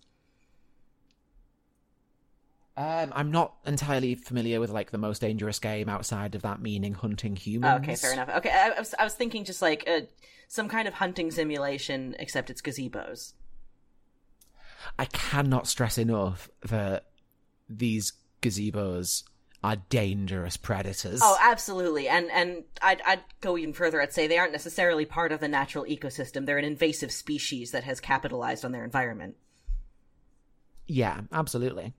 [SPEAKER 1] Um, I'm not entirely familiar with like the most dangerous game outside of that meaning hunting humans.
[SPEAKER 2] Oh, okay, fair enough. Okay, I, I, was, I was thinking just like a, some kind of hunting simulation, except it's gazebos.
[SPEAKER 1] I cannot stress enough that these gazebos are dangerous predators.
[SPEAKER 2] Oh, absolutely. And and I'd I'd go even further. I'd say they aren't necessarily part of the natural ecosystem. They're an invasive species that has capitalized on their environment.
[SPEAKER 1] yeah, absolutely.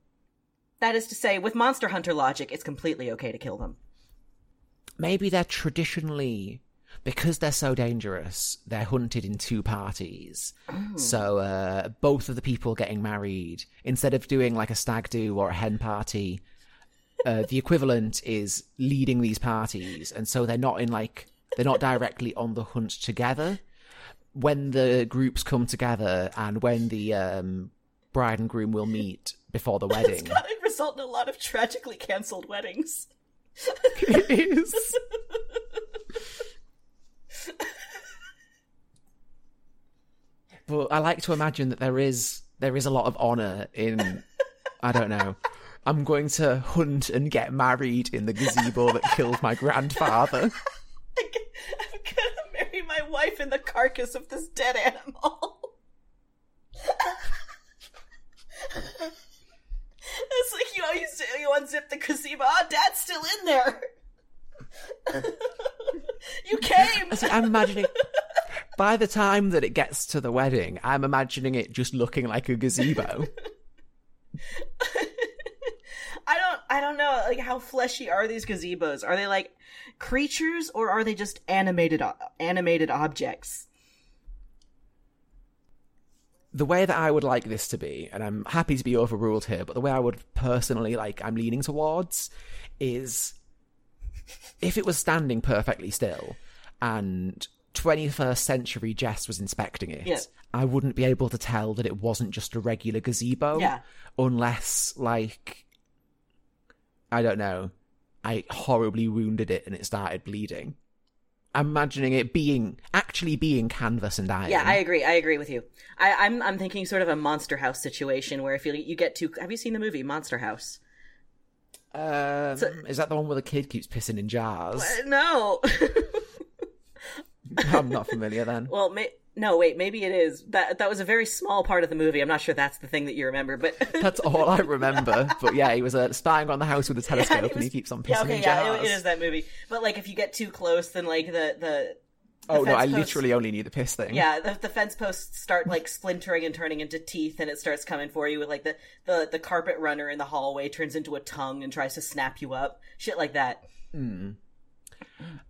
[SPEAKER 2] That is to say, with Monster Hunter logic, it's completely okay to kill them.
[SPEAKER 1] maybe they're traditionally because they're so dangerous they're hunted in two parties so uh, both of the people getting married instead of doing like a stag do or a hen party uh, the equivalent is leading these parties and so they're not in like they're not directly on the hunt together when the groups come together and when the um, bride and groom will meet before the wedding
[SPEAKER 2] That would result in a lot of tragically cancelled weddings.
[SPEAKER 1] it is but I like to imagine that there is there is a lot of honor in I don't know. I'm going to hunt and get married in the gazebo that killed my grandfather.
[SPEAKER 2] I'm gonna marry my wife in the carcass of this dead animal. it's like you know you, you unzip the gazebo. Oh, Dad's still in there. you came.
[SPEAKER 1] See, I'm imagining. By the time that it gets to the wedding, I'm imagining it just looking like a gazebo.
[SPEAKER 2] I don't I don't know like how fleshy are these gazebos? Are they like creatures or are they just animated uh, animated objects?
[SPEAKER 1] the way that I would like this to be, and I'm happy to be overruled here, but the way I would personally like I'm leaning towards is if it was standing perfectly still and 21st century Jess was inspecting it,
[SPEAKER 2] Yeah.
[SPEAKER 1] I wouldn't be able to tell that it wasn't just a regular gazebo.
[SPEAKER 2] Yeah.
[SPEAKER 1] Unless, like, I don't know, I horribly wounded it and it started bleeding. I'm imagining it being, actually being canvas and iron.
[SPEAKER 2] Yeah, I agree. I agree with you. I, I'm I'm thinking sort of a Monster House situation where if you you get too. Have you seen the movie Monster House?
[SPEAKER 1] Um, is that the one where the kid keeps pissing in jars?
[SPEAKER 2] No.
[SPEAKER 1] I'm not familiar then.
[SPEAKER 2] well, may, no, wait. Maybe it is. That that was a very small part of the movie. I'm not sure that's the thing that you remember, but
[SPEAKER 1] That's all I remember. But yeah, he was uh, spying on the house with a telescope
[SPEAKER 2] he
[SPEAKER 1] and
[SPEAKER 2] was-
[SPEAKER 1] he keeps on pissing
[SPEAKER 2] yeah, okay, yeah, it, it is that movie. But like, if you get too close, then like the the
[SPEAKER 1] oh no, I
[SPEAKER 2] posts-
[SPEAKER 1] literally only knew the piss thing.
[SPEAKER 2] Yeah, the, the fence posts start like splintering and turning into teeth, and it starts coming for you with like the, the the carpet runner in the hallway turns into a tongue and tries to snap you up, shit like that.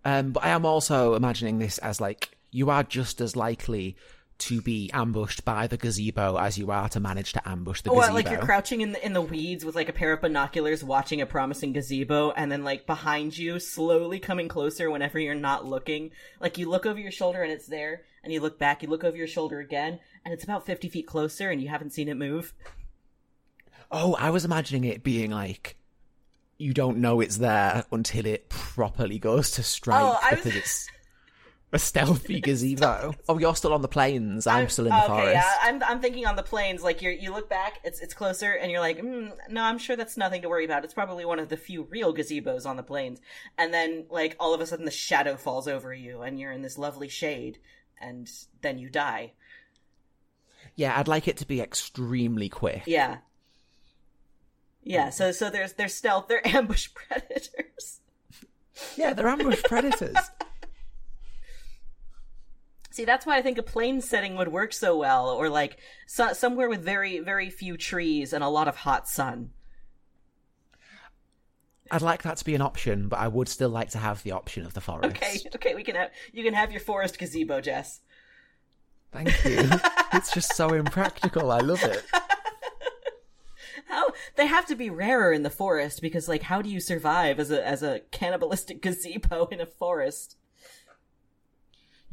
[SPEAKER 1] Um, but I am also imagining this as like you are just as likely to be ambushed by the gazebo as you are to manage to ambush the
[SPEAKER 2] Or
[SPEAKER 1] gazebo.
[SPEAKER 2] like you're crouching in the in the weeds with like a pair of binoculars, watching a promising gazebo, and then like behind you, slowly coming closer whenever you're not looking. Like you look over your shoulder and it's there, and you look back, you look over your shoulder again, and it's about fifty feet closer, and you haven't seen it move.
[SPEAKER 1] oh, I was imagining it being like you don't know it's there until it properly goes to strike
[SPEAKER 2] Oh, I was-
[SPEAKER 1] because it's a stealthy gazebo. oh, you're still on the plains. I'm, still in the
[SPEAKER 2] okay,
[SPEAKER 1] forest.
[SPEAKER 2] yeah, I'm I'm thinking on the plains. Like you you look back, it's it's closer, and you're like, mm, no, I'm sure that's nothing to worry about. It's probably one of the few real gazebos on the plains. And then like all of a sudden, the shadow falls over you, and you're in this lovely shade, and then you die.
[SPEAKER 1] Yeah, I'd like it to be extremely quick.
[SPEAKER 2] Yeah. Yeah, so so there's there's stealth, they're ambush predators.
[SPEAKER 1] Yeah, they're ambush predators.
[SPEAKER 2] See, that's why I think a plain setting would work so well, or like so, somewhere with very very few trees and a lot of hot sun.
[SPEAKER 1] I'd like that to be an option, but I would still like to have the option of the forest.
[SPEAKER 2] Okay, okay, we can have you can have your forest gazebo, Jess.
[SPEAKER 1] Thank you. it's just so impractical. I love it.
[SPEAKER 2] How they have to be rarer in the forest because like how do you survive as a as a cannibalistic gazebo in a forest?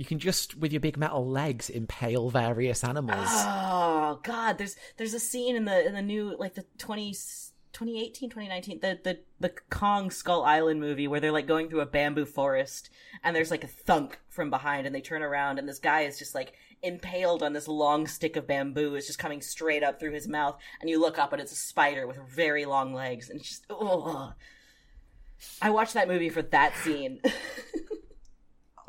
[SPEAKER 1] You can just, with your big metal legs, impale various animals.
[SPEAKER 2] Oh god, there's there's a scene in the in the new like the 20 2018 2019 the the the Kong Skull Island movie where they're like going through a bamboo forest and there's like a thunk from behind and they turn around and this guy is just like impaled on this long stick of bamboo is just coming straight up through his mouth and you look up and it's a spider with very long legs and it's just oh I watched that movie for that scene.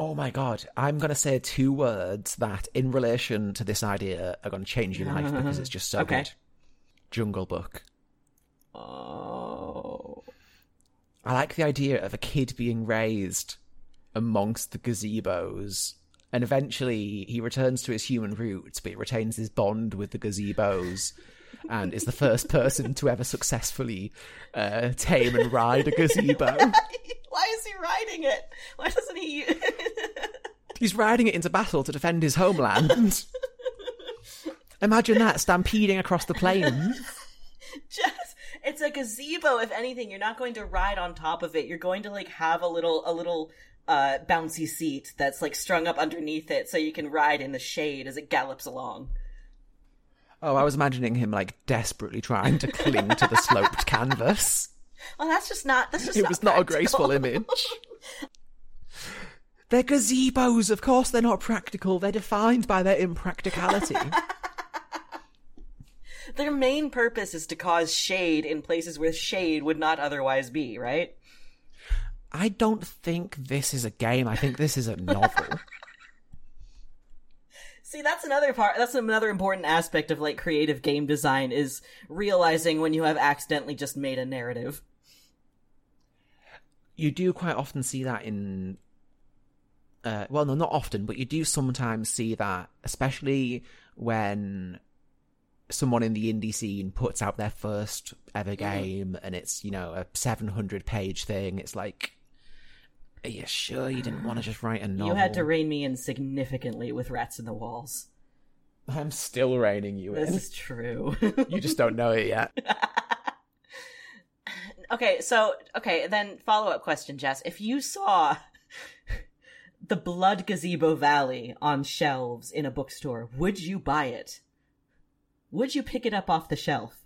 [SPEAKER 1] Oh my god, I'm going to say two words that, in relation to this idea, are going to change your life because it's just so
[SPEAKER 2] Okay.
[SPEAKER 1] good. Jungle Book.
[SPEAKER 2] oh.
[SPEAKER 1] I like the idea of a kid being raised amongst the gazebos, and eventually he returns to his human roots, but he retains his bond with the gazebos, and is the first person to ever successfully uh, tame and ride a gazebo.
[SPEAKER 2] Why is he riding it? Why doesn't he
[SPEAKER 1] He's riding it into battle to defend his homeland. Imagine that stampeding across the plains.
[SPEAKER 2] just it's a gazebo if anything you're not going to ride on top of it you're going to like have a little a little uh bouncy seat that's like strung up underneath it so you can ride in the shade as it gallops along
[SPEAKER 1] Oh, I was imagining him like desperately trying to cling to the sloped canvas.
[SPEAKER 2] Well that's just not that's just
[SPEAKER 1] It was not a graceful image. They're gazebos, of course they're not practical. They're defined by their impracticality.
[SPEAKER 2] their main purpose is to cause shade in places where shade would not otherwise be right
[SPEAKER 1] I don't think this is a game. I think this is a novel.
[SPEAKER 2] See, that's another part. That's another important aspect of like creative game design is realizing when you have accidentally just made a narrative.
[SPEAKER 1] You do quite often see that in uh, well no not often but you do sometimes see that especially when someone in the indie scene puts out their first ever game and it's you know a 700 page thing it's like are you sure you didn't want to just write a novel
[SPEAKER 2] You had to rein me in significantly with Rats in the Walls.
[SPEAKER 1] i'm still reining you
[SPEAKER 2] This
[SPEAKER 1] in
[SPEAKER 2] is true.
[SPEAKER 1] you just don't know it yet
[SPEAKER 2] okay, so okay, then follow up question, Jess. If you saw the Blood Gazebo Valley on shelves in a bookstore, would you buy it? Would you pick it up off the shelf?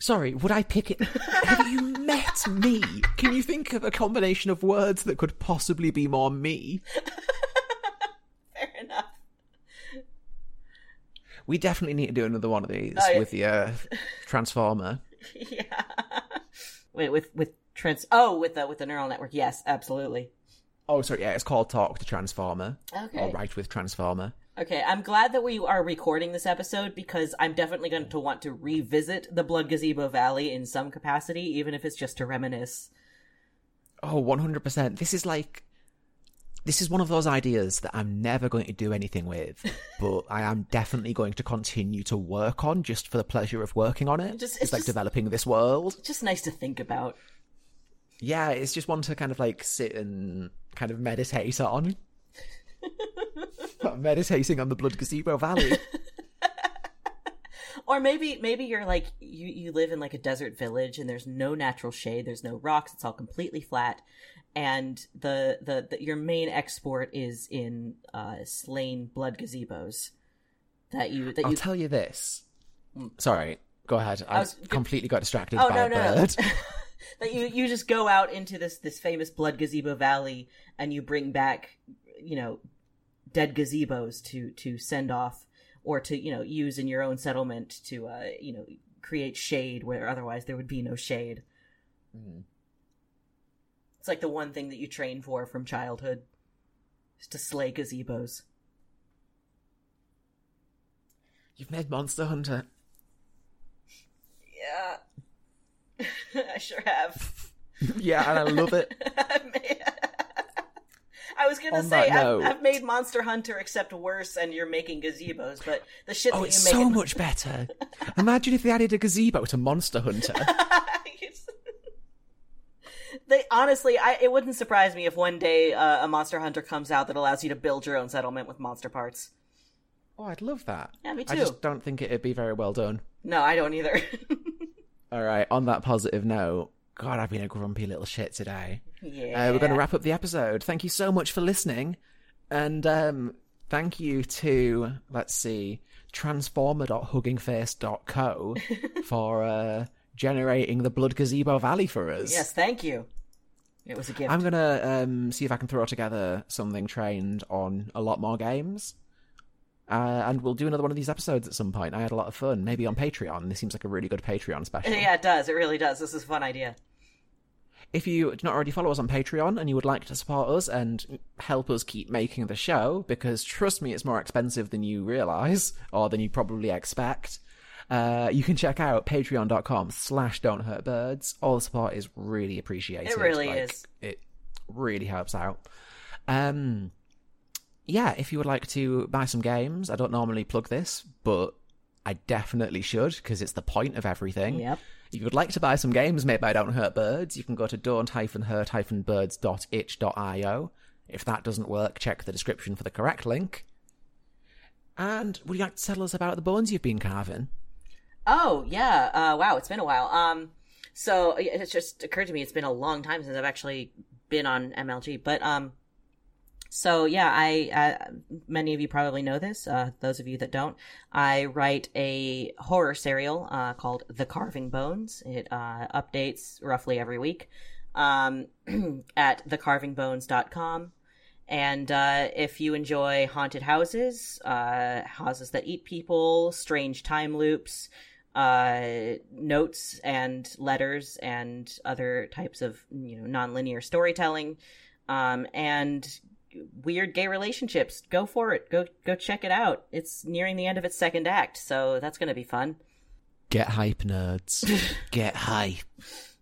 [SPEAKER 1] Sorry, would I pick it? Have you met me? Can you think of a combination of words that could possibly be more me?
[SPEAKER 2] Fair enough.
[SPEAKER 1] We definitely need to do another one of these
[SPEAKER 2] Oh, yeah.
[SPEAKER 1] with the uh, Transformer.
[SPEAKER 2] yeah. Wait, with with trans oh with the with the neural network. Yes, absolutely.
[SPEAKER 1] Oh, sorry, yeah, it's called Talk to Transformer.
[SPEAKER 2] Okay.
[SPEAKER 1] Or Write with Transformer.
[SPEAKER 2] Okay, I'm glad that we are recording this episode because I'm definitely going to want to revisit the Blood Gazebo Valley in some capacity, even if it's just to reminisce.
[SPEAKER 1] Oh, 100%. This is like. This is one of those ideas that I'm never going to do anything with, but I am definitely going to continue to work on just for the pleasure of working on it.
[SPEAKER 2] Just-
[SPEAKER 1] it's,
[SPEAKER 2] it's
[SPEAKER 1] like
[SPEAKER 2] just-
[SPEAKER 1] developing this world.
[SPEAKER 2] Just nice to think about.
[SPEAKER 1] Yeah, it's just one to kind of like sit and kind of meditate on. Meditating on the Blood Gazebo Valley.
[SPEAKER 2] Or maybe maybe you're like you you live in like a desert village and there's no natural shade, there's no rocks, it's all completely flat, and the the, the your main export is in uh, slain blood gazebos that you that
[SPEAKER 1] I'll
[SPEAKER 2] you
[SPEAKER 1] tell you this. Sorry, go ahead. I,
[SPEAKER 2] was-
[SPEAKER 1] completely got distracted
[SPEAKER 2] Oh
[SPEAKER 1] by
[SPEAKER 2] no
[SPEAKER 1] a
[SPEAKER 2] no no.
[SPEAKER 1] bird.
[SPEAKER 2] that you you just go out into this this famous blood gazebo valley and you bring back you know dead gazebos to to send off or to you know use in your own settlement to uh you know create shade where otherwise there would be no shade.
[SPEAKER 1] Mm.
[SPEAKER 2] It's like the one thing that you train for from childhood is to slay gazebos.
[SPEAKER 1] You've made Monster Hunter.
[SPEAKER 2] Yeah. I sure have.
[SPEAKER 1] yeah, and I love it.
[SPEAKER 2] I was gonna
[SPEAKER 1] On
[SPEAKER 2] say I've, I've made Monster Hunter except worse, and you're making gazebos. But the shit
[SPEAKER 1] Oh,
[SPEAKER 2] that you make
[SPEAKER 1] so much better. Imagine if they added a gazebo to Monster Hunter.
[SPEAKER 2] They honestly, I it wouldn't surprise me if one day uh, a Monster Hunter comes out that allows you to build your own settlement with monster parts.
[SPEAKER 1] Oh, I'd love that.
[SPEAKER 2] Yeah, me too.
[SPEAKER 1] I just don't think it'd be very well done.
[SPEAKER 2] No, I don't either.
[SPEAKER 1] All right, on that positive note, God, I've been a grumpy little shit today.
[SPEAKER 2] yeah,
[SPEAKER 1] Uh, we're going to wrap up the episode. Thank you so much for listening. And um, thank you to, let's see, transformer.huggingface.co for uh, generating the Blood Gazebo Valley for us.
[SPEAKER 2] Yes, thank you. It was a gift.
[SPEAKER 1] I'm going to um, see if I can throw together something trained on a lot more games. Uh, and we'll do another one of these episodes at some point. I had a lot of fun. Maybe on Patreon. This seems like a really good Patreon special.
[SPEAKER 2] Yeah, it does. It really does. This is a fun idea.
[SPEAKER 1] If you do not already follow us on Patreon and you would like to support us and help us keep making the show, because trust me, it's more expensive than you realise, or than you probably expect, uh, you can check out patreon.com slash don't hurt birds. All the support is really appreciated.
[SPEAKER 2] It really is.
[SPEAKER 1] It really helps out. Um, yeah, if you would like to buy some games, I don't normally plug this, but I definitely should, because it's the point of everything.
[SPEAKER 2] Yep.
[SPEAKER 1] If you would like to buy some games made by Don't Hurt Birds, you can go to don't-hurt-birds.itch.io. If that doesn't work, check the description for the correct link. And would you like to tell us about the bones you've been carving?
[SPEAKER 2] Oh yeah. Uh, wow, it's been a while. Um, so it just occurred to me it's been a long time since I've actually been on MLG. But um, so yeah, I uh, many of you probably know this. Uh, those of you that don't, I write a horror serial uh, called The Carving Bones. It uh, updates roughly every week um, at thecarvingbones.com. And uh, if you enjoy haunted houses, uh, houses that eat people, strange time loops, uh, notes and letters, and other types of you know nonlinear storytelling, um, and weird gay relationships, go for it. Go go check it out. It's nearing the end of its second act, so that's going to be fun.
[SPEAKER 1] Get hype, nerds. Get hype.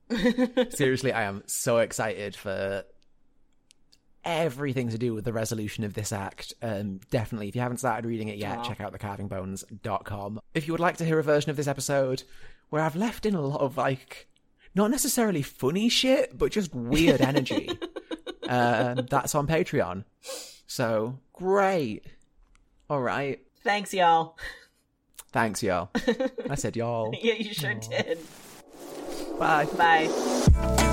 [SPEAKER 1] Seriously, I am so excited for everything to do with the resolution of this act. Um, definitely, if you haven't started reading it yet, check out thecarvingbones.com. If you would like to hear a version of this episode where I've left in a lot of like, not necessarily funny shit, but just weird energy, um, that's on Patreon. So great. All right.
[SPEAKER 2] Thanks, y'all.
[SPEAKER 1] Thanks, y'all. I said y'all.
[SPEAKER 2] Yeah, you sure did.
[SPEAKER 1] Bye.
[SPEAKER 2] Bye.